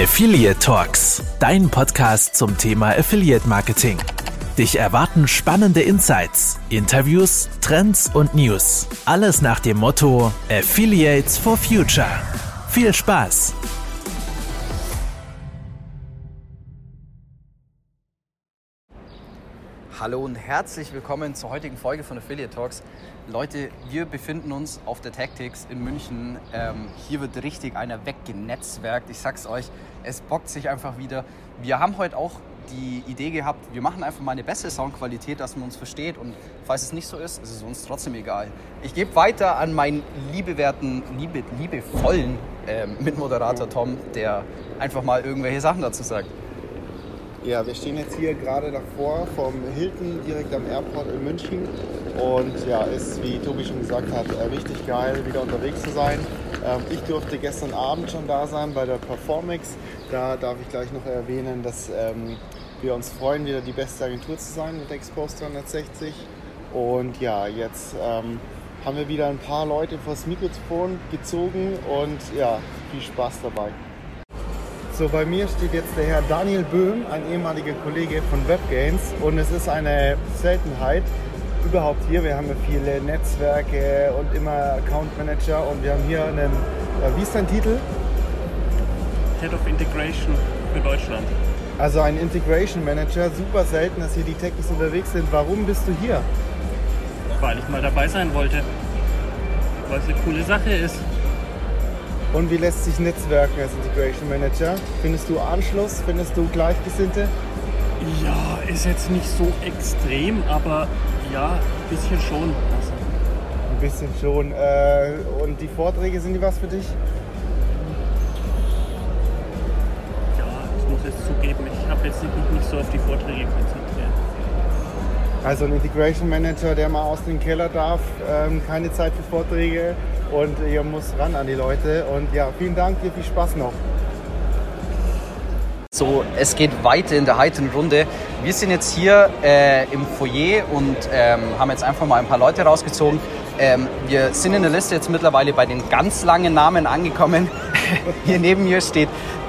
Affiliate Talks, dein Podcast zum Thema Affiliate Marketing. Dich erwarten spannende Insights, Interviews, Trends und News. Alles nach dem Motto Affiliates for Future. Viel Spaß! Hallo und herzlich willkommen zur heutigen Folge von Affiliate Talks. Leute, wir befinden uns auf der Tactics in München. Ähm, hier wird richtig einer weggenetzwerkt. Ich sag's euch, es bockt sich einfach wieder. Wir haben heute auch die Idee gehabt, wir machen einfach mal eine bessere Soundqualität, dass man uns versteht. Und falls es nicht so ist, ist es uns trotzdem egal. Ich gebe weiter an meinen liebewerten, liebe, liebevollen ähm, Mitmoderator Tom, der einfach mal irgendwelche Sachen dazu sagt. Ja, wir stehen jetzt hier gerade davor vom Hilton direkt am Airport in München und ja, ist, wie Tobi schon gesagt hat, äh, richtig geil, wieder unterwegs zu sein. Ähm, ich durfte gestern Abend schon da sein bei der Performix. Da darf ich gleich noch erwähnen, dass ähm, wir uns freuen, wieder die beste Agentur zu sein mit Expose 360. Und ja, jetzt ähm, haben wir wieder ein paar Leute vors Mikrofon gezogen und ja, viel Spaß dabei. So, bei mir steht jetzt der Herr Daniel Böhm, ein ehemaliger Kollege von WebGains. Und es ist eine Seltenheit überhaupt hier. Wir haben ja viele Netzwerke und immer Account Manager. Und wir haben hier einen, äh, wie ist dein Titel? Head of Integration für Deutschland. Also ein Integration Manager. Super selten, dass hier die Techies unterwegs sind. Warum bist du hier? Weil ich mal dabei sein wollte. Weil es eine coole Sache ist. Und wie lässt sich netzwerken als Integration Manager? Findest du Anschluss? Findest du Gleichgesinnte? Ja, ist jetzt nicht so extrem, aber ja, ein bisschen schon. Also, Ein bisschen schon. Äh, und die Vorträge, sind die was für dich? ja, ich muss jetzt zugeben, ich habe jetzt nicht, nicht so auf die Vorträge konzentriert. Also ein Integration Manager, der mal aus dem Keller darf, ähm, keine Zeit für Vorträge und ihr muss ran an die Leute. Und ja, vielen Dank, dir viel Spaß noch. So, es geht weiter in der heiteren Runde. Wir sind jetzt hier äh, im Foyer und ähm, haben jetzt einfach mal ein paar Leute rausgezogen. Ähm, wir sind in der Liste jetzt mittlerweile bei den ganz langen Namen angekommen. hier neben mir steht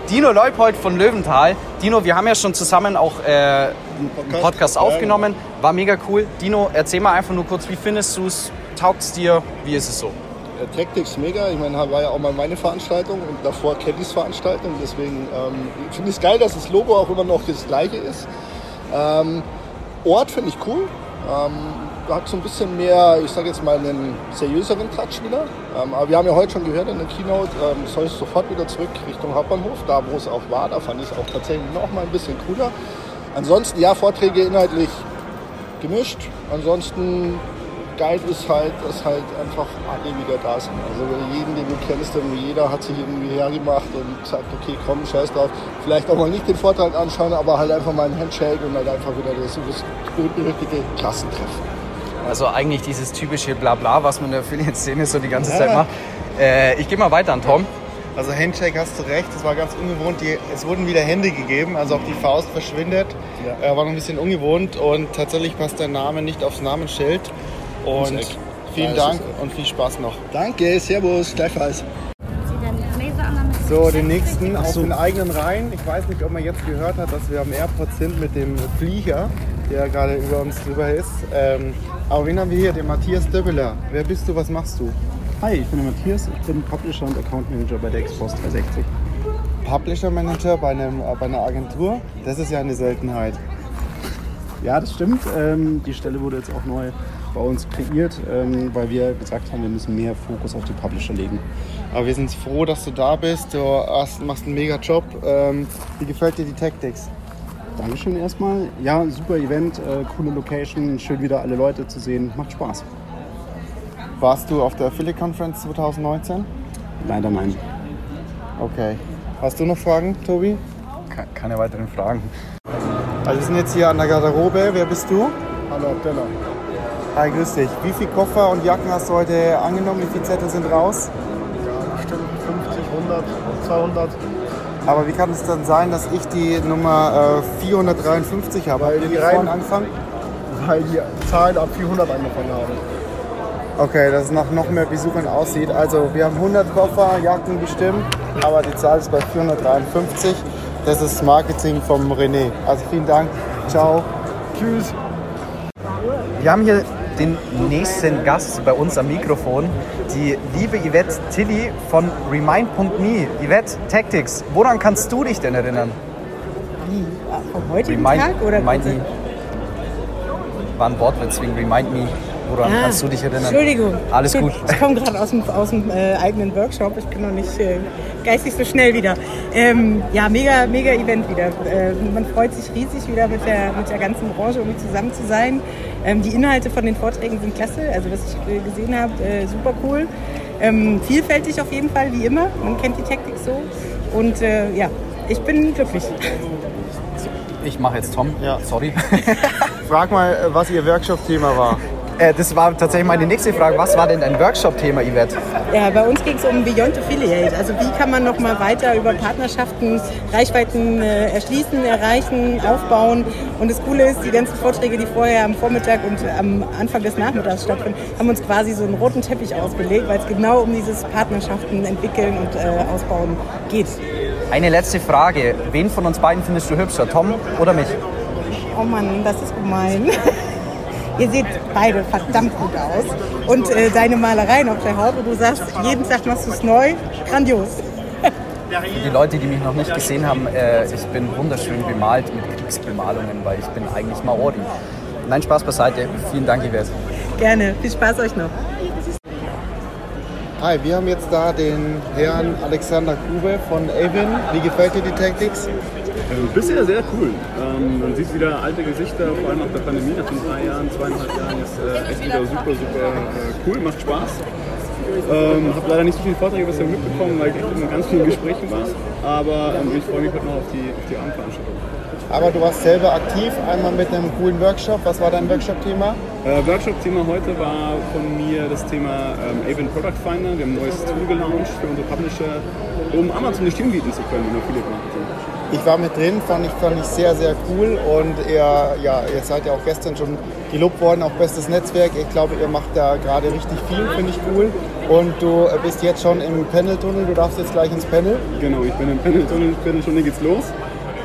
Dino Leupold von Löwenthal. Dino, wir haben ja schon zusammen auch äh, einen Podcast. Podcast aufgenommen. War mega cool. Dino, erzähl mal einfach nur kurz, wie findest du es? Taugt es dir? Wie ist es so? Äh, Tactics mega. Ich meine, war ja auch mal meine Veranstaltung und davor Kellys Veranstaltung. Deswegen ähm, finde ich es geil, dass das Logo auch immer noch das gleiche ist. Ähm, Ort finde ich cool. Ähm, hat so ein bisschen mehr, ich sage jetzt mal, einen seriöseren Touch wieder. Ähm, aber wir haben ja heute schon gehört in der Keynote, ähm, soll es sofort wieder zurück Richtung Hauptbahnhof, da wo es auch war. Da fand ich es auch tatsächlich noch mal ein bisschen cooler. Ansonsten, ja, Vorträge inhaltlich gemischt. Ansonsten geil ist halt, dass halt einfach alle wieder da sind. Also jeden, den du kennst, irgendwie jeder hat sich irgendwie hergemacht und sagt, okay, komm, scheiß drauf. Vielleicht auch mal nicht den Vortrag anschauen, aber halt einfach mal ein Handshake und halt einfach wieder das, das richtige Klassentreffen. Also eigentlich dieses typische Blabla, was man in der Affiliate-Szene so die ganze Zeit macht. Äh, ich gehe mal weiter an Tom. Also Handshake hast du recht, das war ganz ungewohnt. Die, es wurden wieder Hände gegeben, also auch die Faust verschwindet. Äh, war noch ein bisschen ungewohnt und tatsächlich passt dein Name nicht aufs Namensschild. Und vielen Dank und viel Spaß noch. Danke, Servus, gleichfalls. So, den nächsten auf den eigenen Reihen. Ich weiß nicht, ob man jetzt gehört hat, dass wir am Airport sind mit dem Flieger, der gerade über uns drüber ist. Ähm, aber wen haben wir hier? Den Matthias Döbbeler. Wer bist du? Was machst du? Hi, ich bin der Matthias, ich bin Publisher und Account Manager bei der Expos 360. Publisher Manager bei, einem, äh, bei einer Agentur. Das ist ja eine Seltenheit. Ja, das stimmt. Ähm, die Stelle wurde jetzt auch neu bei uns kreiert, ähm, weil wir gesagt haben, wir müssen mehr Fokus auf die Publisher legen. Aber wir sind froh, dass du da bist. Du hast, machst einen mega Job. Ähm, wie gefällt dir die Tactics? Dankeschön erstmal. Ja, super Event, äh, coole Location, schön wieder alle Leute zu sehen, macht Spaß. Warst du auf der Affiliate Conference 2019? Leider nein. Okay. Hast du noch Fragen, Tobi? Keine weiteren Fragen. Also wir sind jetzt hier an der Garderobe. Wer bist du? Hallo, Abdella. Hi, grüß dich. Wie viele Koffer und Jacken hast du heute angenommen? Wie viele Zettel sind raus? Ja, bestimmt 50, 100, 200. Aber wie kann es dann sein, dass ich die Nummer äh, 453 habe? Weil Habt die die rein- angefangen? Weil die Zahlen ab 400 angefangen haben. Okay, dass es nach noch mehr Besuchern aussieht. Also wir haben 100 Koffer, Jacken bestimmt, aber die Zahl ist bei 453. Das ist Marketing vom René. Also vielen Dank. Ciao. Tschüss. Wir haben hier den nächsten Gast bei uns am Mikrofon, die liebe Yvette Tilly von Remind.me. Yvette, Tactics, woran kannst du dich denn erinnern? Wie? Vom heutigen Remind, Tag oder Remind Me. War ein Wortwitz wegen Remind Me. Woran Ah, kannst du dich erinnern? Entschuldigung. Alles gut. Ich komme gerade aus dem, aus dem äh, eigenen Workshop. Ich bin noch nicht äh, geistig so schnell wieder. Ähm, ja, mega, mega Event wieder. Äh, man freut sich riesig wieder mit der, mit der ganzen Branche irgendwie zusammen zu sein. Ähm, die Inhalte von den Vorträgen sind klasse. Also was ich äh, gesehen habe, äh, super cool. Ähm, vielfältig auf jeden Fall, wie immer. Man kennt die Taktik so. Und äh, ja, ich bin glücklich. Ich mache jetzt Tom. Ja. Sorry. Frag mal, was Ihr Workshop-Thema war. Äh, das war tatsächlich meine nächste Frage. Was war denn dein Workshop-Thema, Yvette? Ja, bei uns ging es um Beyond Affiliate. Also wie kann man noch mal weiter über Partnerschaften Reichweiten äh, erschließen, erreichen, aufbauen. Und das Coole ist, die ganzen Vorträge, die vorher am Vormittag und am Anfang des Nachmittags stattfinden, haben uns quasi so einen roten Teppich ausgelegt, weil es genau um dieses Partnerschaften entwickeln und äh, ausbauen geht. Eine letzte Frage. Wen von uns beiden findest du hübscher, Tom oder mich? Oh Mann, das ist gemein. Ihr seht beide verdammt gut aus. Und äh, deine Malereien auf der Haut, wo du sagst, jeden Tag machst du es neu, grandios. Für die Leute, die mich noch nicht gesehen haben, äh, ich bin wunderschön bemalt mit Kriegsbemalungen, weil ich bin eigentlich Maori. Nein, Spaß beiseite. Vielen Dank, Yvette. Gerne. Viel Spaß euch noch. Hi, wir haben jetzt da den Herrn Alexander Grube von Avon. Wie gefällt dir die Tactics? Äh, bisher sehr cool. Ähm, man sieht wieder alte Gesichter, vor allem nach der Pandemie, nach den drei Jahren, zweieinhalb Jahren ist äh, echt wieder super, super äh, cool, macht Spaß. Ähm, habe leider nicht so viele Vorträge bisher mitbekommen, weil ich echt in ganz vielen Gesprächen war. Aber ähm, ich freue mich heute noch auf die, auf die Abendveranstaltung. Aber du warst selber aktiv, einmal mit einem coolen Workshop. Was war dein Workshop-Thema? Äh, Workshop-Thema heute war von mir das Thema ähm, Avon Product Finder. Wir haben ein neues Tool gelauncht für unsere Publisher, um Amazon eine Stimme bieten zu können in Affiliate Marketing. Ich war mit drin, fand ich, fand ich sehr, sehr cool. Und ihr, ja, ihr seid ja auch gestern schon gelobt worden, auch bestes Netzwerk. Ich glaube, ihr macht da gerade richtig viel, finde ich cool. Und du bist jetzt schon im Panel-Tunnel, du darfst jetzt gleich ins Panel. Genau, ich bin im Panel-Tunnel, Viertelstunde geht's los.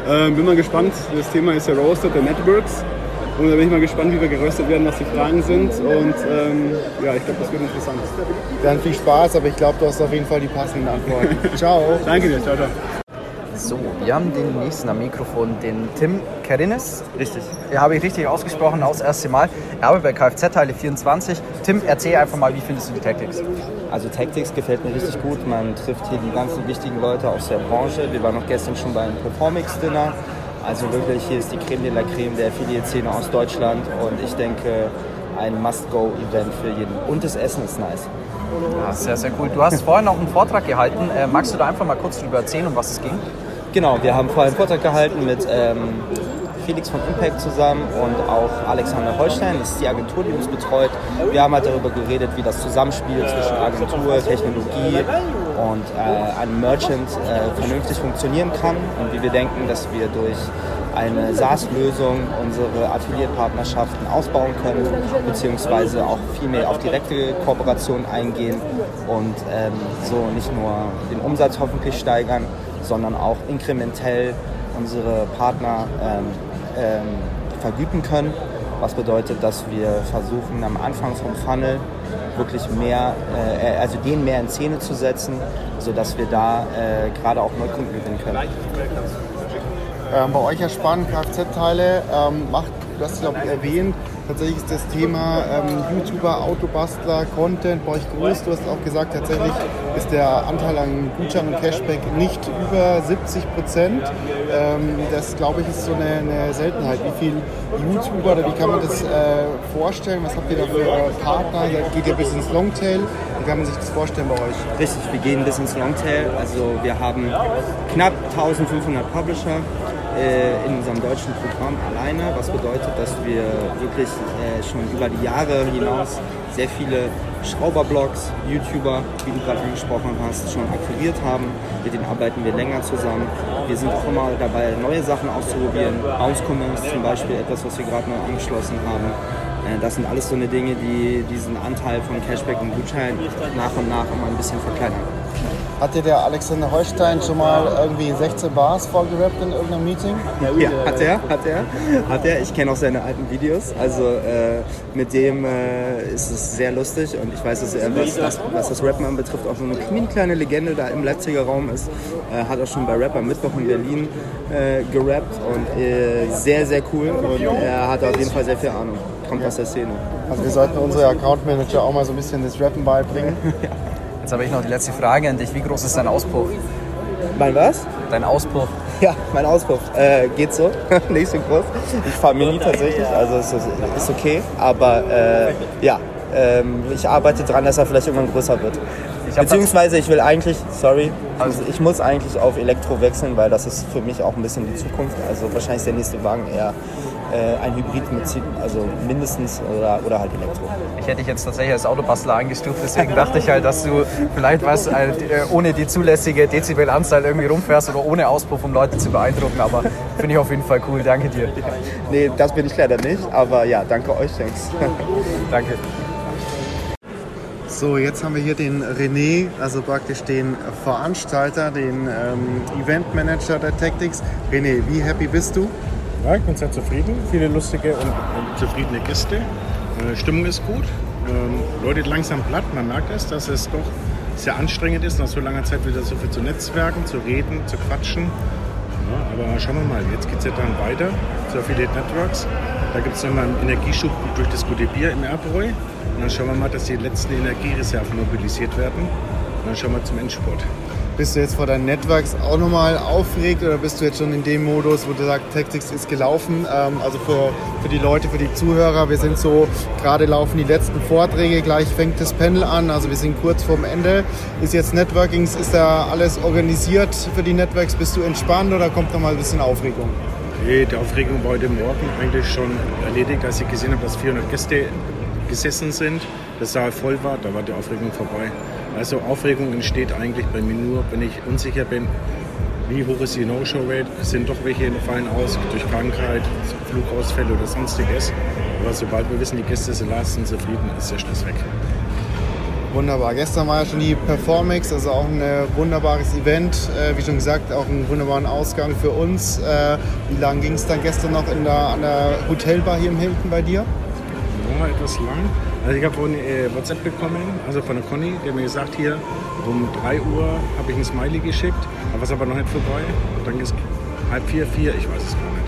Ähm, bin mal gespannt, das Thema ist ja Roasted the Networks. Und da bin ich mal gespannt, wie wir geröstet werden, was die Fragen sind. Und ähm, ja, ich glaube, das wird interessant. Dann viel Spaß, aber ich glaube, du hast auf jeden Fall die passenden Antworten. Ciao. Danke dir, ciao, ciao. So, wir haben den nächsten am Mikrofon, den Tim Kerinis. Richtig. Ja, habe ich richtig ausgesprochen, aus das erste Mal. Er arbeitet bei Kfz-Teile 24. Tim, erzähl einfach mal, wie findest du die Tactics? Also Tactics gefällt mir richtig gut. Man trifft hier die ganzen wichtigen Leute aus der Branche. Wir waren noch gestern schon beim Performix-Dinner. Also wirklich, hier ist die Creme de la Creme der Affiliate-Szene aus Deutschland. Und ich denke, ein Must-Go-Event für jeden. Und das Essen ist nice. Ja, sehr, sehr cool. Du hast vorhin noch einen Vortrag gehalten. Äh, magst du da einfach mal kurz drüber erzählen, um was es ging? Genau, wir haben vorhin einen Vortrag gehalten mit ähm, Felix von Impact zusammen und auch Alexander Holstein, das ist die Agentur, die uns betreut. Wir haben halt darüber geredet, wie das Zusammenspiel zwischen Agentur, Technologie und äh, einem Merchant äh, vernünftig funktionieren kann und wie wir denken, dass wir durch eine SaaS-Lösung unsere Affiliate-Partnerschaften ausbauen können, beziehungsweise auch viel mehr auf direkte Kooperationen eingehen und ähm, so nicht nur den Umsatz hoffentlich steigern, sondern auch inkrementell unsere Partner ähm, ähm, vergüten können. Was bedeutet, dass wir versuchen, am Anfang vom Funnel wirklich mehr, äh, also denen mehr in Szene zu setzen, sodass wir da äh, gerade auch Neukunden gewinnen können. Ähm, bei euch ja Kfz-Teile ähm, macht, du hast es glaube ich erwähnt, tatsächlich ist das Thema ähm, YouTuber, Autobastler, Content bei euch groß. Du hast auch gesagt, tatsächlich ist der Anteil an Gutschein und Cashback nicht über 70 Prozent. Ähm, das glaube ich ist so eine, eine, Seltenheit. Wie viele YouTuber oder wie kann man das äh, vorstellen? Was habt ihr da für Partner? Geht ihr bis ins Longtail? Wie kann man sich das vorstellen bei euch? Richtig, wir gehen bis ins Longtail. Also wir haben knapp 1500 Publisher in unserem deutschen Programm alleine, was bedeutet, dass wir wirklich äh, schon über die Jahre hinaus sehr viele Schrauberblogs, YouTuber, wie du gerade angesprochen hast, schon akquiriert haben. Mit denen arbeiten wir länger zusammen. Wir sind auch immer dabei, neue Sachen auszuprobieren. Bounce Commerce zum Beispiel, etwas, was wir gerade neu angeschlossen haben. Äh, das sind alles so eine Dinge, die diesen Anteil von Cashback und Gutschein nach und nach immer ein bisschen verkleinern. Hat dir der Alexander Holstein schon mal irgendwie 16 Bars vorgerappt in irgendeinem Meeting? Ja, hat er, hat er, hat er. Ich kenne auch seine alten Videos. Also äh, mit dem äh, ist es sehr lustig und ich weiß, dass er, was das, was das Rappen anbetrifft, auch so eine mini kleine Legende da im Leipziger Raum ist. Äh, hat auch schon bei Rapper Mittwoch in Berlin äh, gerappt und äh, sehr, sehr cool und er hat auf jeden Fall sehr viel Ahnung. Kommt aus der Szene. Also wir sollten unsere Account Manager auch mal so ein bisschen das Rappen beibringen. Jetzt habe ich noch die letzte Frage an dich. Wie groß ist dein Auspuff? Mein was? Dein Auspuff? Ja, mein Auspuff äh, geht so, nicht so groß. Ich fahre Mini tatsächlich, also ist, ist okay. Aber äh, ja, ähm, ich arbeite daran, dass er vielleicht irgendwann größer wird. Ich Beziehungsweise ich will eigentlich, sorry, also ich muss eigentlich auf Elektro wechseln, weil das ist für mich auch ein bisschen die Zukunft. Also wahrscheinlich ist der nächste Wagen eher äh, ein Hybrid mit, also mindestens oder, oder halt Elektro. Ich hätte dich jetzt tatsächlich als Autobastler eingestuft, deswegen dachte ich halt, dass du vielleicht was äh, ohne die zulässige Dezibelanzahl irgendwie rumfährst oder ohne Auspuff, um Leute zu beeindrucken. Aber finde ich auf jeden Fall cool. Danke dir. Nee, das bin ich leider nicht, aber ja, danke euch, thanks. Danke. So, jetzt haben wir hier den René, also praktisch den Veranstalter, den ähm, Eventmanager der Tactics. René, wie happy bist du? Ja, ich bin sehr zufrieden. Viele lustige und, und zufriedene Gäste. Äh, Stimmung ist gut. Ähm, läutet langsam platt. Man merkt es, dass es doch sehr anstrengend ist, nach so langer Zeit wieder so viel zu netzwerken, zu reden, zu quatschen. Ja, aber schauen wir mal, jetzt geht es ja dann weiter zu Affiliate Networks. Da gibt es nochmal einen Energieschub durch das gute Bier im Erbräu. Und dann schauen wir mal, dass die letzten Energiereserven mobilisiert werden. Und dann schauen wir zum Endspurt. Bist du jetzt vor deinen Networks auch nochmal aufgeregt oder bist du jetzt schon in dem Modus, wo du sagst, Tactics ist gelaufen? Ähm, also für, für die Leute, für die Zuhörer, wir sind so, gerade laufen die letzten Vorträge, gleich fängt das Panel an, also wir sind kurz vorm Ende. Ist jetzt Networkings, ist da alles organisiert für die Networks? Bist du entspannt oder kommt noch mal ein bisschen Aufregung? Nee, die Aufregung war heute Morgen eigentlich schon erledigt, als ich gesehen habe, dass 400 Gäste gesessen sind. Der Saal voll war, da war die Aufregung vorbei. Also Aufregung entsteht eigentlich bei mir nur, wenn ich unsicher bin, wie hoch ist die No-Show-Rate, sind doch welche fallen aus durch Krankheit, Flugausfälle oder sonstiges. Aber sobald wir wissen, die Gäste sind leisten zufrieden, ist der Stress weg. Wunderbar. Gestern war ja schon die Performix, also auch ein äh, wunderbares Event. Äh, wie schon gesagt, auch einen wunderbaren Ausgang für uns. Äh, wie lange ging es dann gestern noch in der, an der Hotelbar hier im Hilton bei dir? Ja, etwas lang. Also ich habe vorhin äh, WhatsApp bekommen, also von der Conny, der mir gesagt, hier um 3 Uhr habe ich ein Smiley geschickt, aber es aber noch nicht vorbei. Dann ist halb vier, vier, ich weiß es gar nicht.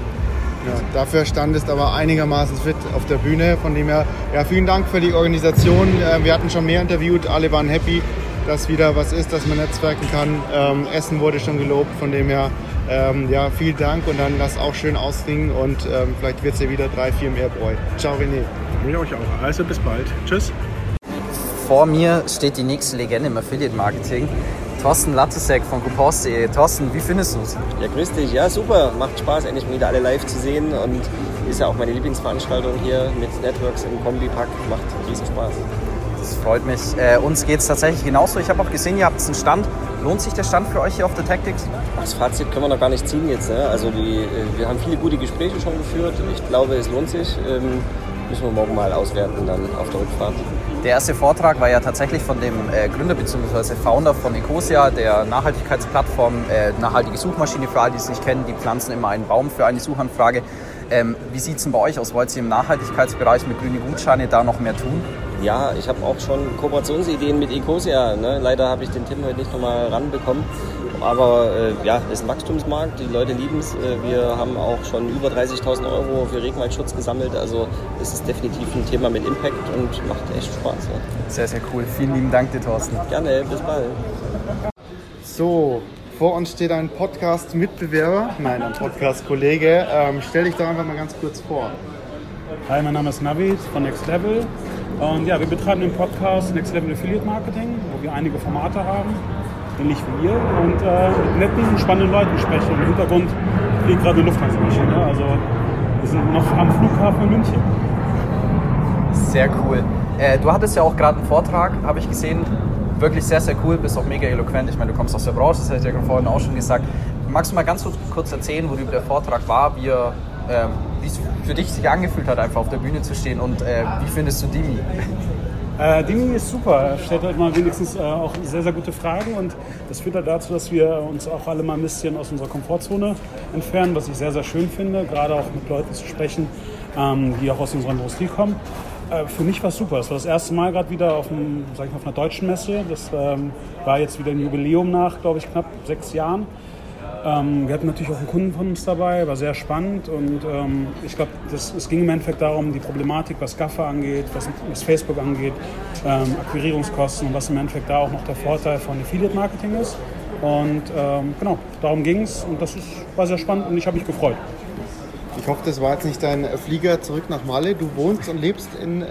Ja, dafür standest aber einigermaßen fit auf der Bühne. Von dem her, ja, vielen Dank für die Organisation. Äh, Wir hatten schon mehr interviewt, alle waren happy, dass wieder was ist, dass man netzwerken kann. Ähm, Essen wurde schon gelobt, von dem her, ähm, ja, vielen Dank und dann lass auch schön ausklingen und ähm, vielleicht wird es ja wieder drei, vier mehr Bräu. Ciao René. Mir euch auch. Also bis bald. Tschüss. Vor mir steht die nächste Legende im Affiliate-Marketing. Thorsten Latzesek von Coupons.de. Thorsten, wie findest du es? Ja, grüß dich. Ja, super. Macht Spaß, endlich mal wieder alle live zu sehen. Und ist ja auch meine Lieblingsveranstaltung hier mit Networks im Kombipack. Macht riesen Spaß. Das freut mich. Äh, uns geht es tatsächlich genauso. Ich habe auch gesehen, ihr habt einen Stand. Lohnt sich der Stand für euch hier auf der Tactics? Das Fazit können wir noch gar nicht ziehen jetzt. Ne? Also die, äh, wir haben viele gute Gespräche schon geführt. Ich glaube, es lohnt sich. Ähm, müssen wir morgen mal auswerten dann auf der Rückfahrt. Der erste Vortrag war ja tatsächlich von dem äh, Gründer bzw. Founder von Ecosia, der Nachhaltigkeitsplattform, äh, nachhaltige Suchmaschine für alle, die es nicht kennen. Die pflanzen immer einen Baum für eine Suchanfrage. Ähm, wie sieht es denn bei euch aus? Wollt ihr im Nachhaltigkeitsbereich mit grüne Gutscheine da noch mehr tun? Ja, ich habe auch schon Kooperationsideen mit Ecosia. Ne? Leider habe ich den Tim heute nicht nochmal ranbekommen. Aber äh, ja, es ist ein Wachstumsmarkt, die Leute lieben es. Äh, wir haben auch schon über 30.000 Euro für Regenwaldschutz gesammelt. Also es ist definitiv ein Thema mit Impact und macht echt Spaß. Ja. Sehr, sehr cool. Vielen lieben Dank dir, Thorsten. Gerne, bis bald. So, vor uns steht ein Podcast-Mitbewerber, nein, ein Podcast-Kollege. Ähm, stell dich doch einfach mal ganz kurz vor. Hi, mein Name ist Navid von Next Level. Und ja, wir betreiben den Podcast Next Level Affiliate Marketing, wo wir einige Formate haben, ähnlich wie ihr, und äh, mit netten, spannenden Leuten sprechen. Im Hintergrund fliegt gerade eine Lufthansa-Maschine. Also wir sind noch am Flughafen München. Sehr cool. Äh, du hattest ja auch gerade einen Vortrag, habe ich gesehen. Wirklich sehr, sehr cool, bist auch mega eloquent. Ich meine, du kommst aus der Branche, das hatte ich ja vorhin auch schon gesagt. Magst du mal ganz kurz erzählen, worüber der Vortrag war, wie er ähm, es für dich sich angefühlt hat, einfach auf der Bühne zu stehen und äh, wie findest du Dimi? Äh, Dimi ist super. Er stellt halt mal wenigstens äh, auch sehr, sehr gute Fragen und das führt halt dazu, dass wir uns auch alle mal ein bisschen aus unserer Komfortzone entfernen, was ich sehr, sehr schön finde, gerade auch mit Leuten zu sprechen, ähm, die auch aus unserer Industrie kommen. Äh, für mich war es super. Es war das erste Mal gerade wieder auf, einem, sag ich mal, auf einer deutschen Messe. Das ähm, war jetzt wieder ein Jubiläum nach, glaube ich, knapp sechs Jahren. Ähm, wir hatten natürlich auch einen Kunden von uns dabei, war sehr spannend und ähm, ich glaube, es ging im Endeffekt darum, die Problematik, was Gaffer angeht, was, was Facebook angeht, ähm, Akquirierungskosten und was im Endeffekt da auch noch der Vorteil von Affiliate Marketing ist. Und ähm, genau, darum ging es und das ist, war sehr spannend und ich habe mich gefreut. Ich hoffe, das war jetzt nicht dein Flieger zurück nach Malle. Du wohnst und lebst in, äh,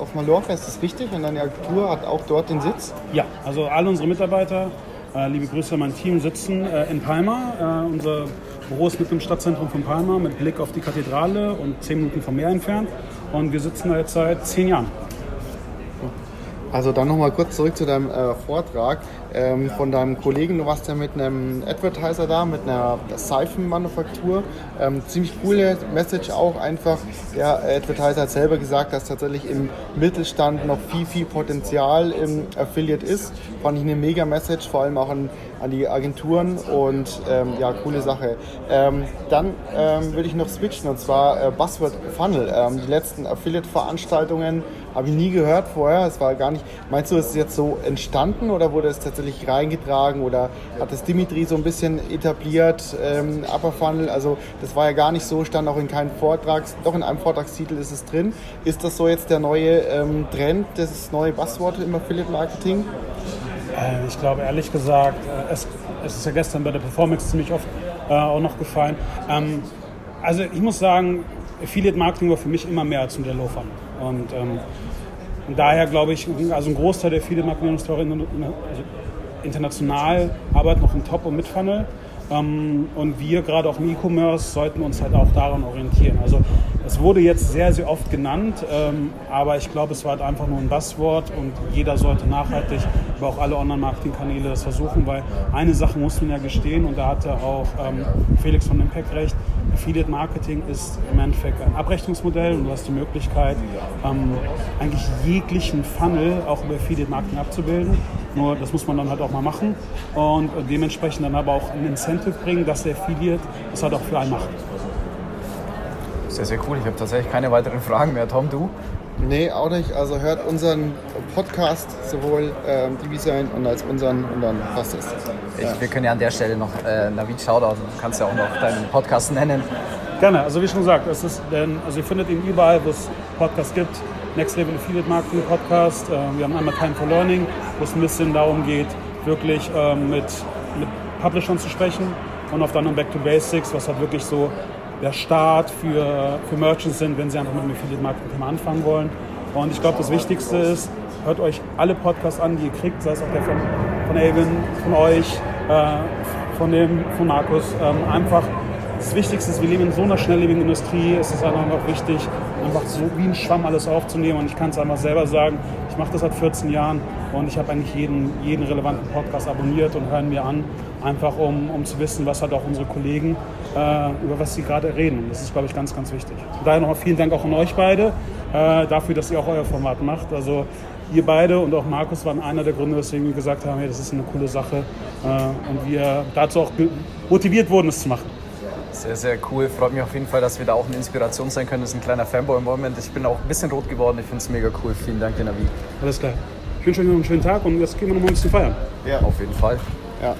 auf Mallorca, ist das richtig? Und deine Agentur hat auch dort den Sitz? Ja, also alle unsere Mitarbeiter äh, liebe Grüße an mein Team, sitzen äh, in Palma. Äh, unser Büro ist mit im Stadtzentrum von Palma mit Blick auf die Kathedrale und zehn Minuten vom Meer entfernt. Und wir sitzen da jetzt seit zehn Jahren. Also dann nochmal kurz zurück zu deinem äh, Vortrag ähm, von deinem Kollegen. Du warst ja mit einem Advertiser da, mit einer Seifenmanufaktur. Ähm, ziemlich coole Message auch einfach. Der Advertiser hat selber gesagt, dass tatsächlich im Mittelstand noch viel, viel Potenzial im Affiliate ist. Fand ich eine mega Message, vor allem auch an, an die Agenturen und ähm, ja, coole Sache. Ähm, dann ähm, würde ich noch switchen und zwar äh, Buzzword Funnel. Ähm, die letzten Affiliate-Veranstaltungen habe ich nie gehört vorher. Es war gar nicht. Meinst du, ist es jetzt so entstanden oder wurde es tatsächlich reingetragen oder hat das Dimitri so ein bisschen etabliert? Ähm, Upper Funnel, also das war ja gar nicht so, stand auch in keinem Vortrag, doch in einem Vortragstitel ist es drin. Ist das so jetzt der neue ähm, Trend, das neue Buzzword im Affiliate Marketing? Äh, ich glaube ehrlich gesagt, äh, es, es, ist ja gestern bei der Performance ziemlich oft äh, auch noch gefallen. Ähm, also ich muss sagen, Affiliate Marketing war für mich immer mehr als ein Low Funnel. Und, ähm, daher glaube ich, also ein Großteil der Marketing-Investoren also international arbeiten noch im Top- und Mid-Funnel. Ähm, und wir gerade auch im E-Commerce sollten uns halt auch daran orientieren. Also es wurde jetzt sehr, sehr oft genannt, ähm, aber ich glaube, es war halt einfach nur ein Buzzword und jeder sollte nachhaltig über auch alle Online-Marketing-Kanäle das versuchen, weil eine Sache muss man ja gestehen und da hatte auch ähm, Felix von Impact recht, Affiliate Marketing ist im Endeffekt ein Abrechnungsmodell und du hast die Möglichkeit, ähm, eigentlich jeglichen Funnel auch über Affiliate Marketing abzubilden. Nur das muss man dann halt auch mal machen und dementsprechend dann aber auch ein Incentive bringen, dass der Affiliate das halt auch für einen macht. Sehr, sehr cool. Ich habe tatsächlich keine weiteren Fragen mehr. Tom, du? Nee, auch nicht. Also hört unseren Podcast, sowohl ähm, Design und als unseren und dann passt es. Ich, ja. Wir können ja an der Stelle noch äh, Navid Shoutout, du kannst ja auch noch deinen Podcast nennen. Gerne, also wie schon gesagt, es ist, also ihr findet ihn überall, wo es Podcasts gibt. Next Level Affiliate Marketing Podcast. Äh, wir haben einmal Time for Learning, wo es ein bisschen darum geht, wirklich äh, mit, mit Publishern zu sprechen. Und auf der anderen Back to Basics, was halt wirklich so der Start für, für Merchants sind, wenn sie einfach mit dem Affiliate-Marketing anfangen wollen. Und ich glaube, das Wichtigste ist, hört euch alle Podcasts an, die ihr kriegt, sei es auch der von, von Elvin, von euch, äh, von, dem, von Markus. Ähm, einfach das Wichtigste ist, wir leben in so einer schnelllebigen Industrie, es ist einfach noch wichtig, einfach so wie ein Schwamm alles aufzunehmen. Und ich kann es einfach selber sagen, ich mache das seit 14 Jahren und ich habe eigentlich jeden, jeden relevanten Podcast abonniert und hören mir an, einfach um, um zu wissen, was halt auch unsere Kollegen, äh, über was sie gerade reden. Und das ist, glaube ich, ganz, ganz wichtig. Daher nochmal vielen Dank auch an euch beide äh, dafür, dass ihr auch euer Format macht. Also ihr beide und auch Markus waren einer der Gründe, weswegen wir gesagt haben, hey, das ist eine coole Sache äh, und wir dazu auch motiviert wurden, es zu machen. Sehr, sehr cool. Freut mich auf jeden Fall, dass wir da auch eine Inspiration sein können. Das ist ein kleiner Fanboy im Moment. Ich bin auch ein bisschen rot geworden. Ich finde es mega cool. Vielen Dank, Navi. Alles klar. Ich wünsche euch noch einen schönen Tag und jetzt gehen wir noch mal ein bisschen feiern. Ja, auf jeden Fall. Ja.